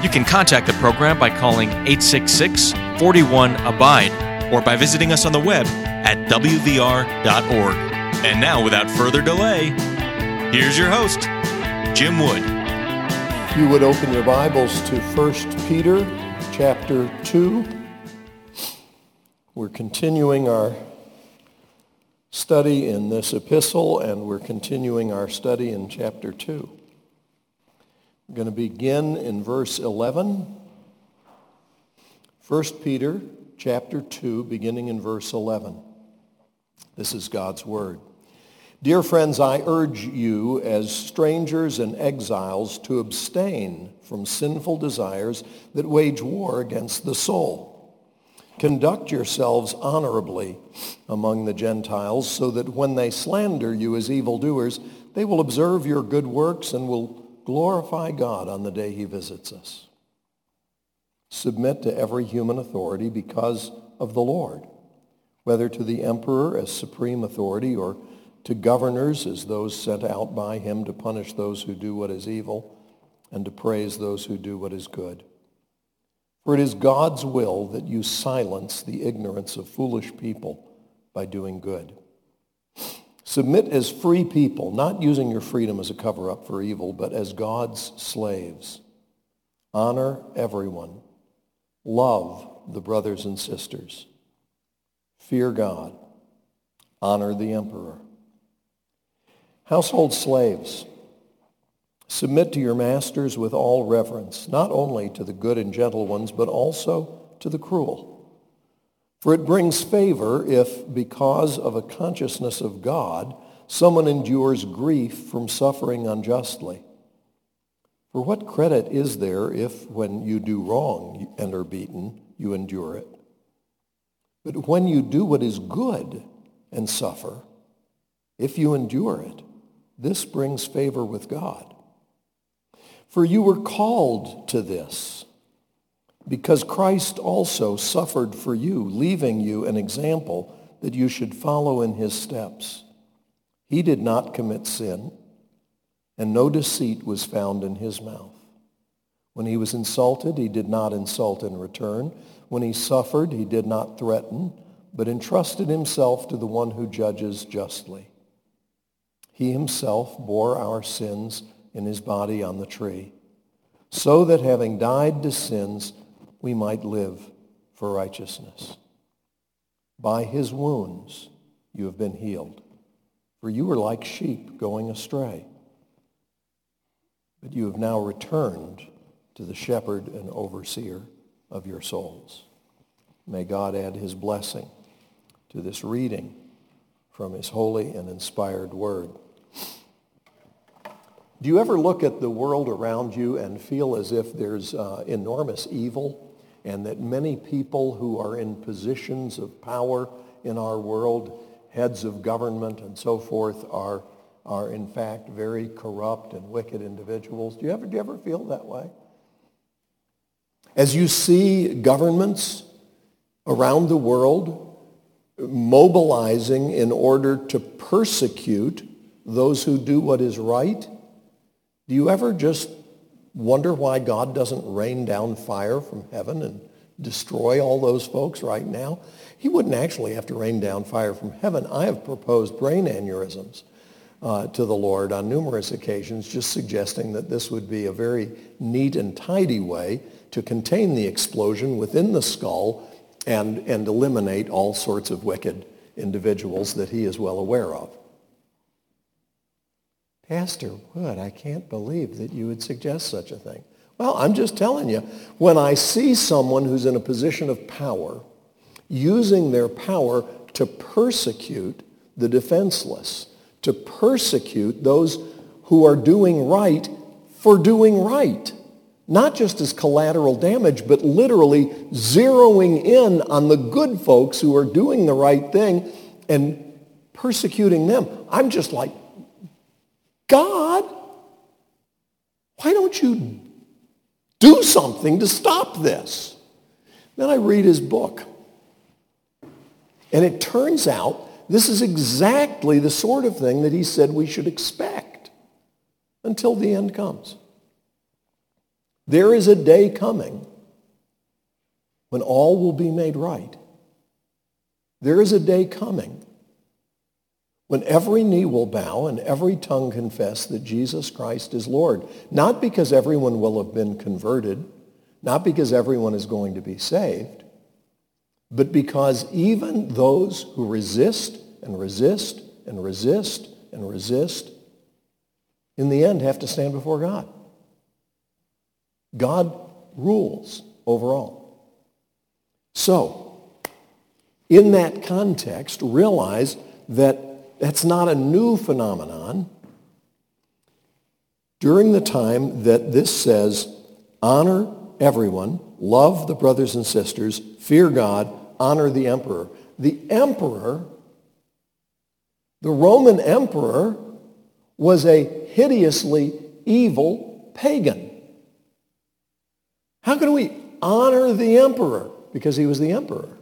You can contact the program by calling 866 41 Abide or by visiting us on the web at WVR.org. And now, without further delay, here's your host, Jim Wood. You would open your Bibles to 1 Peter chapter 2. We're continuing our study in this epistle, and we're continuing our study in chapter 2. We're going to begin in verse 11. 1 Peter chapter 2, beginning in verse 11. This is God's word. Dear friends, I urge you as strangers and exiles to abstain from sinful desires that wage war against the soul. Conduct yourselves honorably among the Gentiles so that when they slander you as evildoers, they will observe your good works and will glorify God on the day he visits us. Submit to every human authority because of the Lord, whether to the emperor as supreme authority or to governors as those sent out by him to punish those who do what is evil and to praise those who do what is good. For it is God's will that you silence the ignorance of foolish people by doing good. Submit as free people, not using your freedom as a cover-up for evil, but as God's slaves. Honor everyone. Love the brothers and sisters. Fear God. Honor the emperor. Household slaves. Submit to your masters with all reverence, not only to the good and gentle ones, but also to the cruel. For it brings favor if, because of a consciousness of God, someone endures grief from suffering unjustly. For what credit is there if, when you do wrong and are beaten, you endure it? But when you do what is good and suffer, if you endure it, this brings favor with God. For you were called to this, because Christ also suffered for you, leaving you an example that you should follow in his steps. He did not commit sin, and no deceit was found in his mouth. When he was insulted, he did not insult in return. When he suffered, he did not threaten, but entrusted himself to the one who judges justly. He himself bore our sins in his body on the tree, so that having died to sins, we might live for righteousness. By his wounds you have been healed, for you were like sheep going astray. But you have now returned to the shepherd and overseer of your souls. May God add his blessing to this reading from his holy and inspired word. Do you ever look at the world around you and feel as if there's uh, enormous evil and that many people who are in positions of power in our world, heads of government and so forth, are, are in fact very corrupt and wicked individuals? Do you ever, do you ever feel that way? As you see governments around the world mobilizing in order to persecute those who do what is right, do you ever just wonder why God doesn't rain down fire from heaven and destroy all those folks right now? He wouldn't actually have to rain down fire from heaven. I have proposed brain aneurysms uh, to the Lord on numerous occasions, just suggesting that this would be a very neat and tidy way to contain the explosion within the skull and, and eliminate all sorts of wicked individuals that he is well aware of. Pastor Wood, I can't believe that you would suggest such a thing. Well, I'm just telling you, when I see someone who's in a position of power using their power to persecute the defenseless, to persecute those who are doing right for doing right, not just as collateral damage, but literally zeroing in on the good folks who are doing the right thing and persecuting them. I'm just like, God, why don't you do something to stop this? Then I read his book. And it turns out this is exactly the sort of thing that he said we should expect until the end comes. There is a day coming when all will be made right. There is a day coming when every knee will bow and every tongue confess that Jesus Christ is Lord. Not because everyone will have been converted, not because everyone is going to be saved, but because even those who resist and resist and resist and resist, in the end have to stand before God. God rules over all. So, in that context, realize that that's not a new phenomenon. During the time that this says, honor everyone, love the brothers and sisters, fear God, honor the emperor. The emperor, the Roman emperor, was a hideously evil pagan. How can we honor the emperor? Because he was the emperor.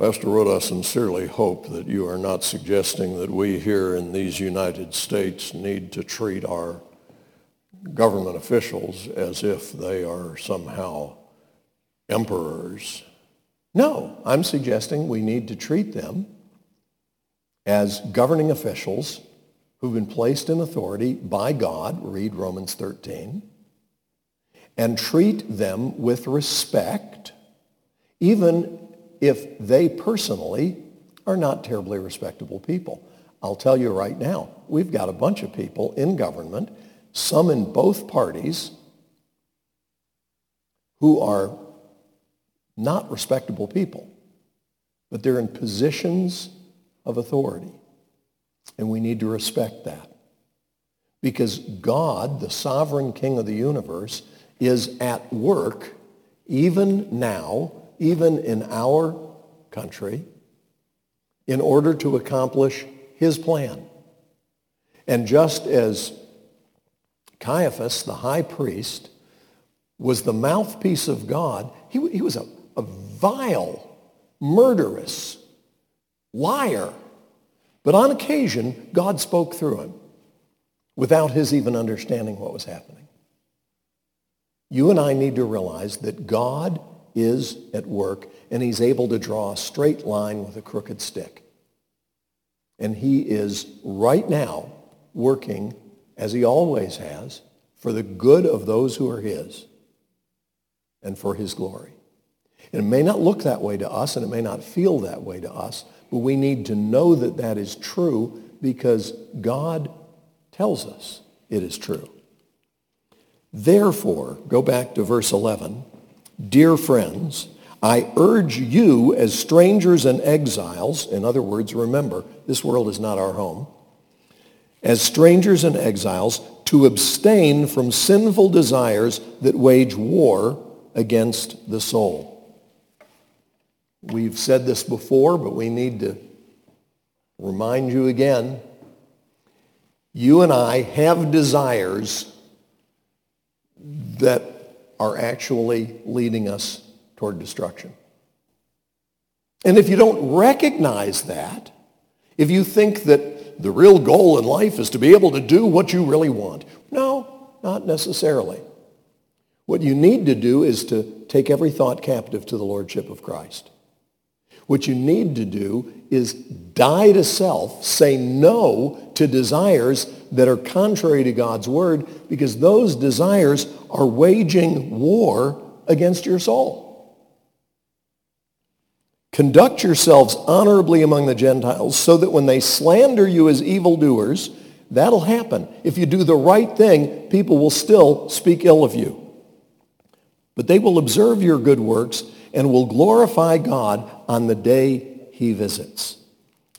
Pastor Wood, I sincerely hope that you are not suggesting that we here in these United States need to treat our government officials as if they are somehow emperors. No, I'm suggesting we need to treat them as governing officials who've been placed in authority by God, read Romans 13, and treat them with respect, even if they personally are not terribly respectable people. I'll tell you right now, we've got a bunch of people in government, some in both parties, who are not respectable people, but they're in positions of authority. And we need to respect that. Because God, the sovereign king of the universe, is at work even now, even in our country, in order to accomplish his plan. And just as Caiaphas, the high priest, was the mouthpiece of God, he, he was a, a vile, murderous liar. But on occasion, God spoke through him without his even understanding what was happening. You and I need to realize that God is at work and he's able to draw a straight line with a crooked stick. And he is right now working, as he always has, for the good of those who are his and for his glory. And it may not look that way to us and it may not feel that way to us, but we need to know that that is true because God tells us it is true. Therefore, go back to verse 11, dear friends, I urge you as strangers and exiles, in other words, remember, this world is not our home, as strangers and exiles, to abstain from sinful desires that wage war against the soul. We've said this before, but we need to remind you again. You and I have desires that are actually leading us toward destruction. And if you don't recognize that, if you think that the real goal in life is to be able to do what you really want, no, not necessarily. What you need to do is to take every thought captive to the Lordship of Christ. What you need to do is die to self, say no to desires that are contrary to God's word, because those desires are waging war against your soul. Conduct yourselves honorably among the Gentiles so that when they slander you as evildoers, that'll happen. If you do the right thing, people will still speak ill of you. But they will observe your good works and will glorify God on the day he visits.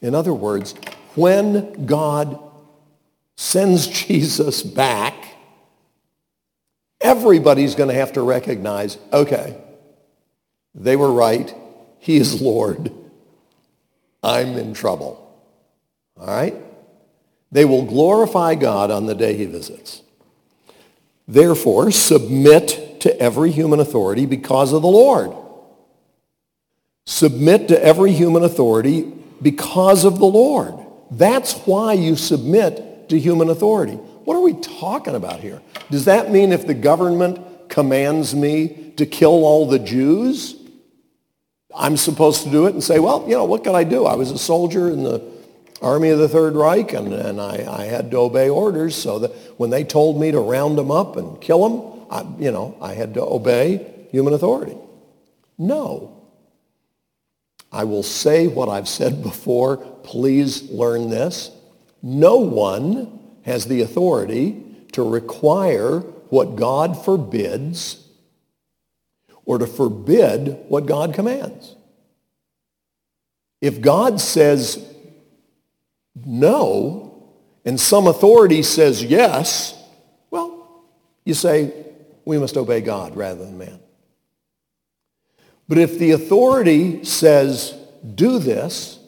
In other words, when God sends Jesus back everybody's going to have to recognize, okay, they were right. He is Lord. I'm in trouble. All right? They will glorify God on the day he visits. Therefore, submit to every human authority because of the Lord. Submit to every human authority because of the Lord. That's why you submit to human authority. What are we talking about here? Does that mean if the government commands me to kill all the Jews, I'm supposed to do it and say, well, you know, what can I do? I was a soldier in the army of the Third Reich and, and I, I had to obey orders so that when they told me to round them up and kill them, I, you know, I had to obey human authority. No. I will say what I've said before. Please learn this. No one has the authority to require what God forbids or to forbid what God commands. If God says no and some authority says yes, well, you say we must obey God rather than man. But if the authority says do this,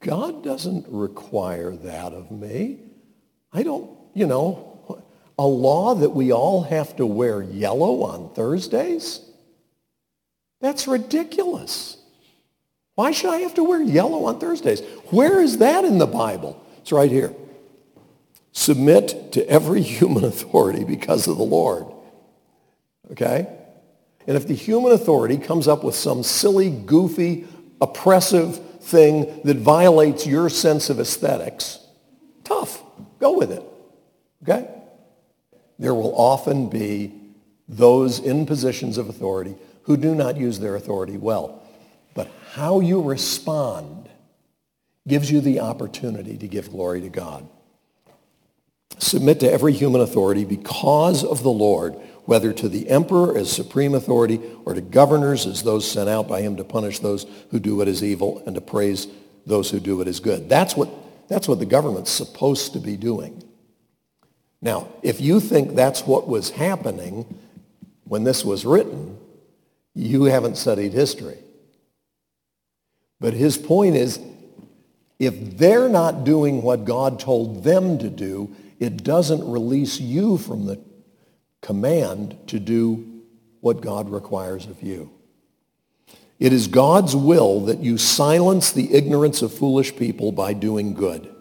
God doesn't require that of me. I don't, you know, a law that we all have to wear yellow on Thursdays? That's ridiculous. Why should I have to wear yellow on Thursdays? Where is that in the Bible? It's right here. Submit to every human authority because of the Lord. Okay? And if the human authority comes up with some silly, goofy, oppressive thing that violates your sense of aesthetics, tough. Go with it. Okay? there will often be those in positions of authority who do not use their authority well. But how you respond gives you the opportunity to give glory to God. Submit to every human authority because of the Lord, whether to the emperor as supreme authority or to governors as those sent out by him to punish those who do what is evil and to praise those who do what is good. That's what, that's what the government's supposed to be doing. Now, if you think that's what was happening when this was written, you haven't studied history. But his point is, if they're not doing what God told them to do, it doesn't release you from the command to do what God requires of you. It is God's will that you silence the ignorance of foolish people by doing good.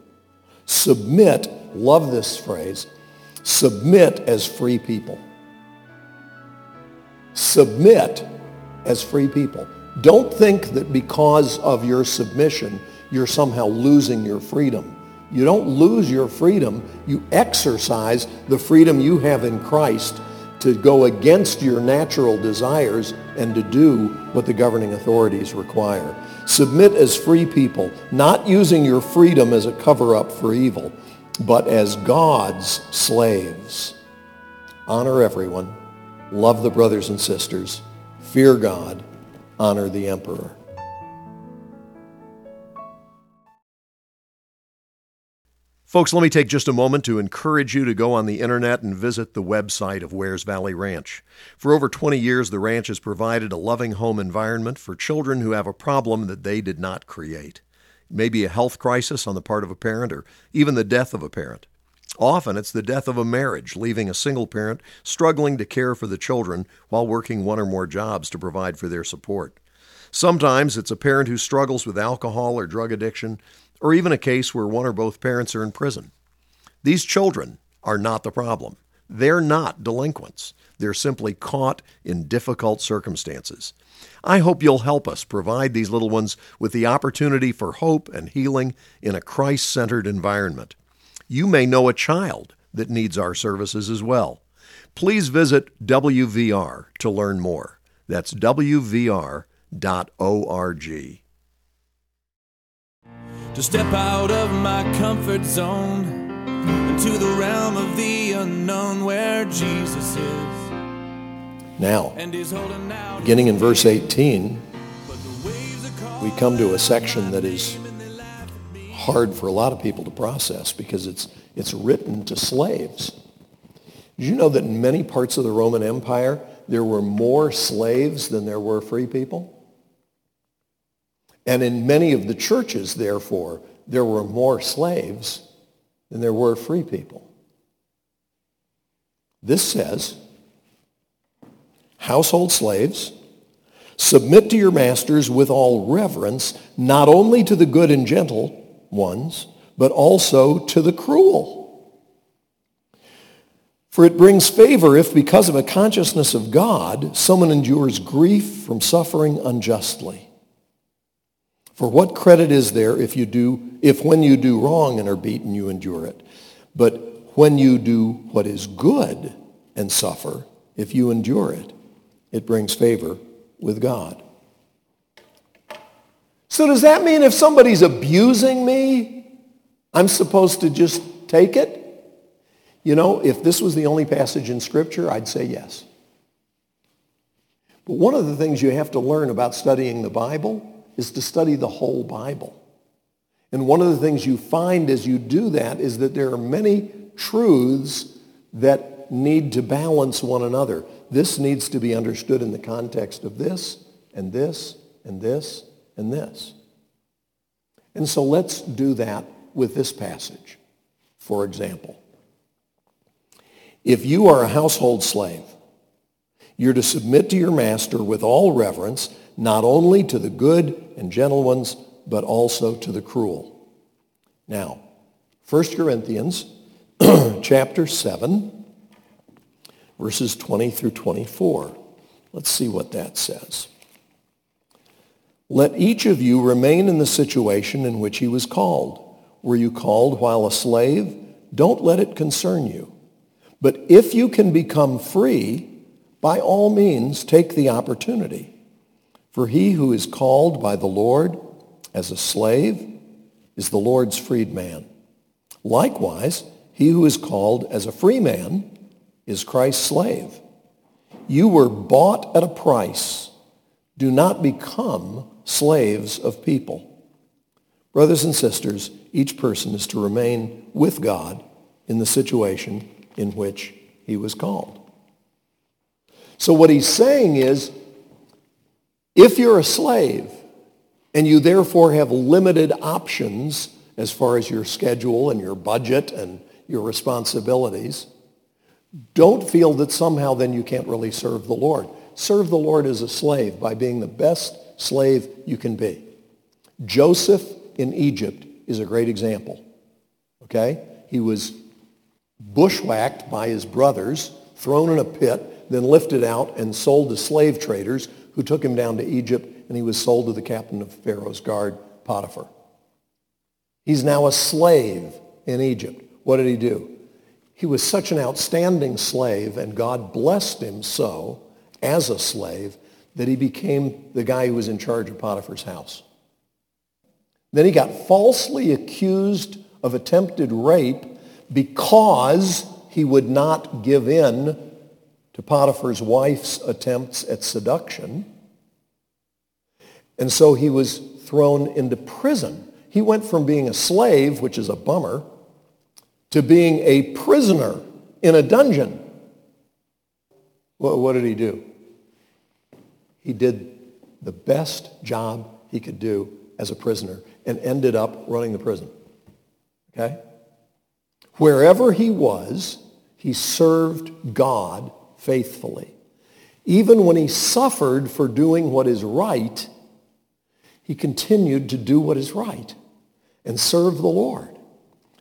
Submit, love this phrase, Submit as free people. Submit as free people. Don't think that because of your submission, you're somehow losing your freedom. You don't lose your freedom. You exercise the freedom you have in Christ to go against your natural desires and to do what the governing authorities require. Submit as free people, not using your freedom as a cover-up for evil, but as God's slaves. Honor everyone. Love the brothers and sisters. Fear God. Honor the emperor. Folks, let me take just a moment to encourage you to go on the internet and visit the website of Wears Valley Ranch. For over 20 years, the ranch has provided a loving home environment for children who have a problem that they did not create maybe a health crisis on the part of a parent or even the death of a parent. Often it's the death of a marriage, leaving a single parent struggling to care for the children while working one or more jobs to provide for their support. Sometimes it's a parent who struggles with alcohol or drug addiction, or even a case where one or both parents are in prison. These children are not the problem. They're not delinquents. They're simply caught in difficult circumstances. I hope you'll help us provide these little ones with the opportunity for hope and healing in a Christ centered environment. You may know a child that needs our services as well. Please visit WVR to learn more. That's WVR.org. To step out of my comfort zone into the realm of the unknown where Jesus is. Now, beginning in verse 18, we come to a section that is hard for a lot of people to process because it's, it's written to slaves. Did you know that in many parts of the Roman Empire, there were more slaves than there were free people? And in many of the churches, therefore, there were more slaves than there were free people. This says, household slaves, submit to your masters with all reverence, not only to the good and gentle ones, but also to the cruel. For it brings favor if, because of a consciousness of God, someone endures grief from suffering unjustly. For what credit is there if you do, if when you do wrong and are beaten, you endure it? But when you do what is good and suffer, if you endure it, it brings favor with God. So does that mean if somebody's abusing me, I'm supposed to just take it? You know, if this was the only passage in Scripture, I'd say yes. But one of the things you have to learn about studying the Bible is to study the whole Bible. And one of the things you find as you do that is that there are many truths that need to balance one another. This needs to be understood in the context of this and this and this and this. And so let's do that with this passage, for example. If you are a household slave, you're to submit to your master with all reverence, not only to the good and gentle ones, but also to the cruel. Now, 1 Corinthians chapter 7, verses 20 through 24. Let's see what that says. Let each of you remain in the situation in which he was called. Were you called while a slave? Don't let it concern you. But if you can become free, by all means, take the opportunity. For he who is called by the Lord as a slave is the Lord's freedman. Likewise, he who is called as a free man is Christ's slave. You were bought at a price. Do not become slaves of people. Brothers and sisters, each person is to remain with God in the situation in which he was called. So what he's saying is, if you're a slave and you therefore have limited options as far as your schedule and your budget and your responsibilities, don't feel that somehow then you can't really serve the Lord. Serve the Lord as a slave by being the best slave you can be. Joseph in Egypt is a great example. Okay? He was bushwhacked by his brothers, thrown in a pit, then lifted out and sold to slave traders who took him down to Egypt, and he was sold to the captain of Pharaoh's guard, Potiphar. He's now a slave in Egypt. What did he do? He was such an outstanding slave, and God blessed him so as a slave that he became the guy who was in charge of Potiphar's house. Then he got falsely accused of attempted rape because he would not give in to Potiphar's wife's attempts at seduction. And so he was thrown into prison. He went from being a slave, which is a bummer, to being a prisoner in a dungeon. Well, what did he do? He did the best job he could do as a prisoner and ended up running the prison. Okay? Wherever he was, he served God faithfully. Even when he suffered for doing what is right, he continued to do what is right and serve the Lord.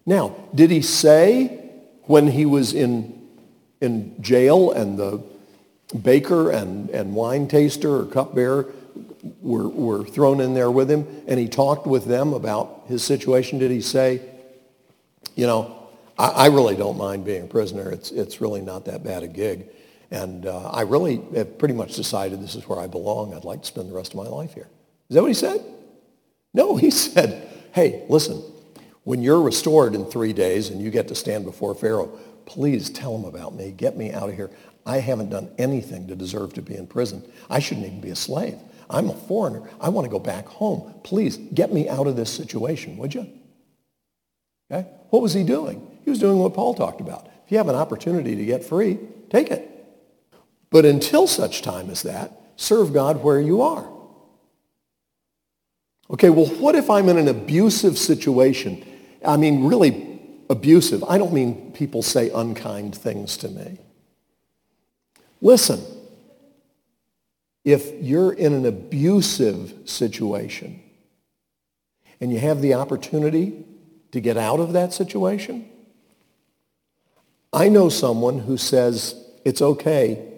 Now, did he say when he was in, in jail and the baker and, and wine taster or cupbearer were, were thrown in there with him and he talked with them about his situation, did he say, you know, I, I really don't mind being a prisoner. It's, it's really not that bad a gig. And uh, I really have pretty much decided this is where I belong. I'd like to spend the rest of my life here. Is that what he said? No, he said, hey, listen, when you're restored in three days and you get to stand before Pharaoh, please tell him about me. Get me out of here. I haven't done anything to deserve to be in prison. I shouldn't even be a slave. I'm a foreigner. I want to go back home. Please get me out of this situation, would you? Okay? What was he doing? He was doing what Paul talked about, If you have an opportunity to get free, take it. But until such time as that, serve God where you are. Okay, well, what if I'm in an abusive situation? I mean, really abusive. I don't mean people say unkind things to me. Listen, if you're in an abusive situation and you have the opportunity to get out of that situation, I know someone who says it's okay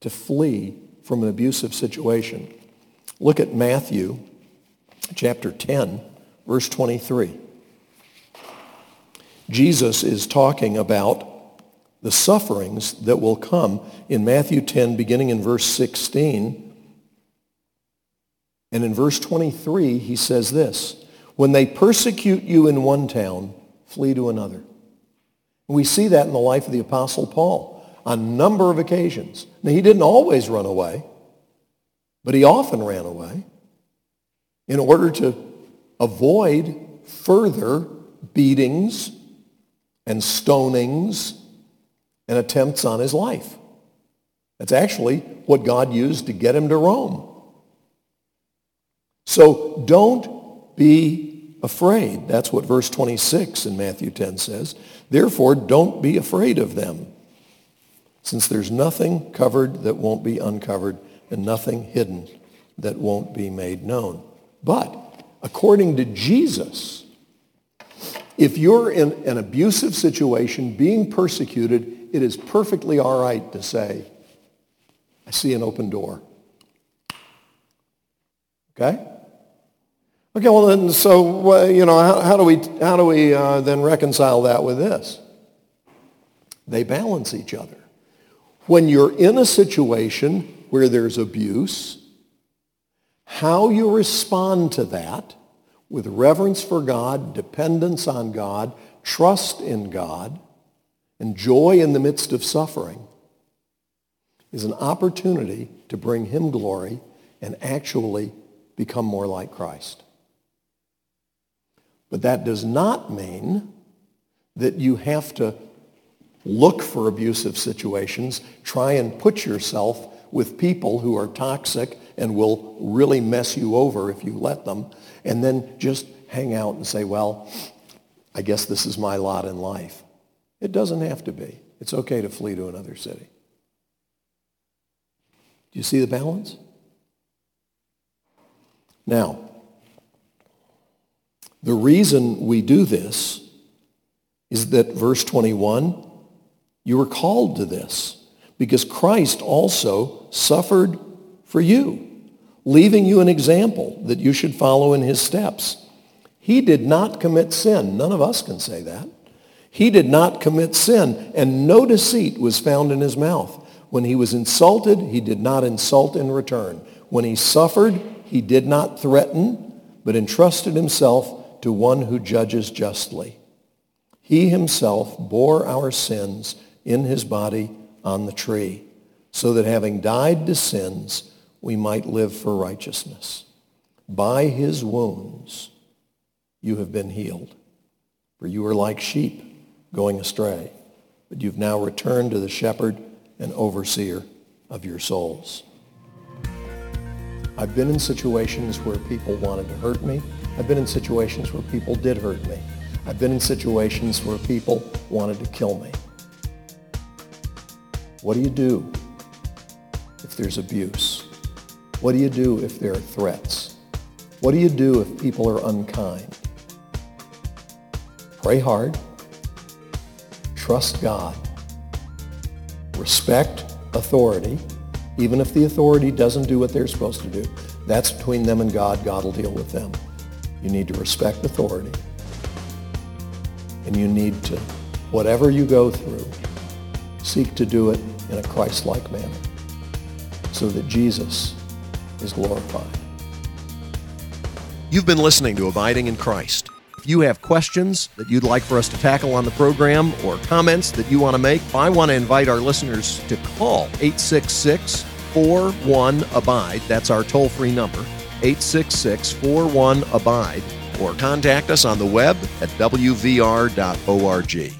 to flee from an abusive situation. Look at Matthew chapter 10, verse 23. Jesus is talking about the sufferings that will come in Matthew 10, beginning in verse 16. And in verse 23, he says this, when they persecute you in one town, flee to another. We see that in the life of the Apostle Paul on a number of occasions. Now, he didn't always run away, but he often ran away in order to avoid further beatings and stonings and attempts on his life. That's actually what God used to get him to Rome. So don't be afraid. That's what verse 26 in Matthew 10 says. Therefore, don't be afraid of them, since there's nothing covered that won't be uncovered and nothing hidden that won't be made known. But according to Jesus, if you're in an abusive situation, being persecuted, it is perfectly all right to say, I see an open door. Okay? Okay, well then, so, you know, how, how do we, how do we uh, then reconcile that with this? They balance each other. When you're in a situation where there's abuse, how you respond to that with reverence for God, dependence on God, trust in God, and joy in the midst of suffering is an opportunity to bring him glory and actually become more like Christ. But that does not mean that you have to look for abusive situations, try and put yourself with people who are toxic and will really mess you over if you let them, and then just hang out and say, well, I guess this is my lot in life. It doesn't have to be. It's okay to flee to another city. Do you see the balance? Now, the reason we do this is that verse 21, you were called to this because Christ also suffered for you, leaving you an example that you should follow in his steps. He did not commit sin. None of us can say that. He did not commit sin, and no deceit was found in his mouth. When he was insulted, he did not insult in return. When he suffered, he did not threaten, but entrusted himself to one who judges justly. He himself bore our sins in his body on the tree, so that having died to sins, we might live for righteousness. By his wounds you have been healed. For you were like sheep going astray, but you've now returned to the shepherd and overseer of your souls. I've been in situations where people wanted to hurt me. I've been in situations where people did hurt me. I've been in situations where people wanted to kill me. What do you do if there's abuse? What do you do if there are threats? What do you do if people are unkind? Pray hard. Trust God. Respect authority, even if the authority doesn't do what they're supposed to do. That's between them and God. God will deal with them. You need to respect authority. And you need to, whatever you go through, seek to do it in a Christ-like manner so that Jesus is glorified. You've been listening to Abiding in Christ. If you have questions that you'd like for us to tackle on the program or comments that you want to make, I want to invite our listeners to call 866 41 Abide. That's our toll free number, 866 41 Abide, or contact us on the web at wvr.org.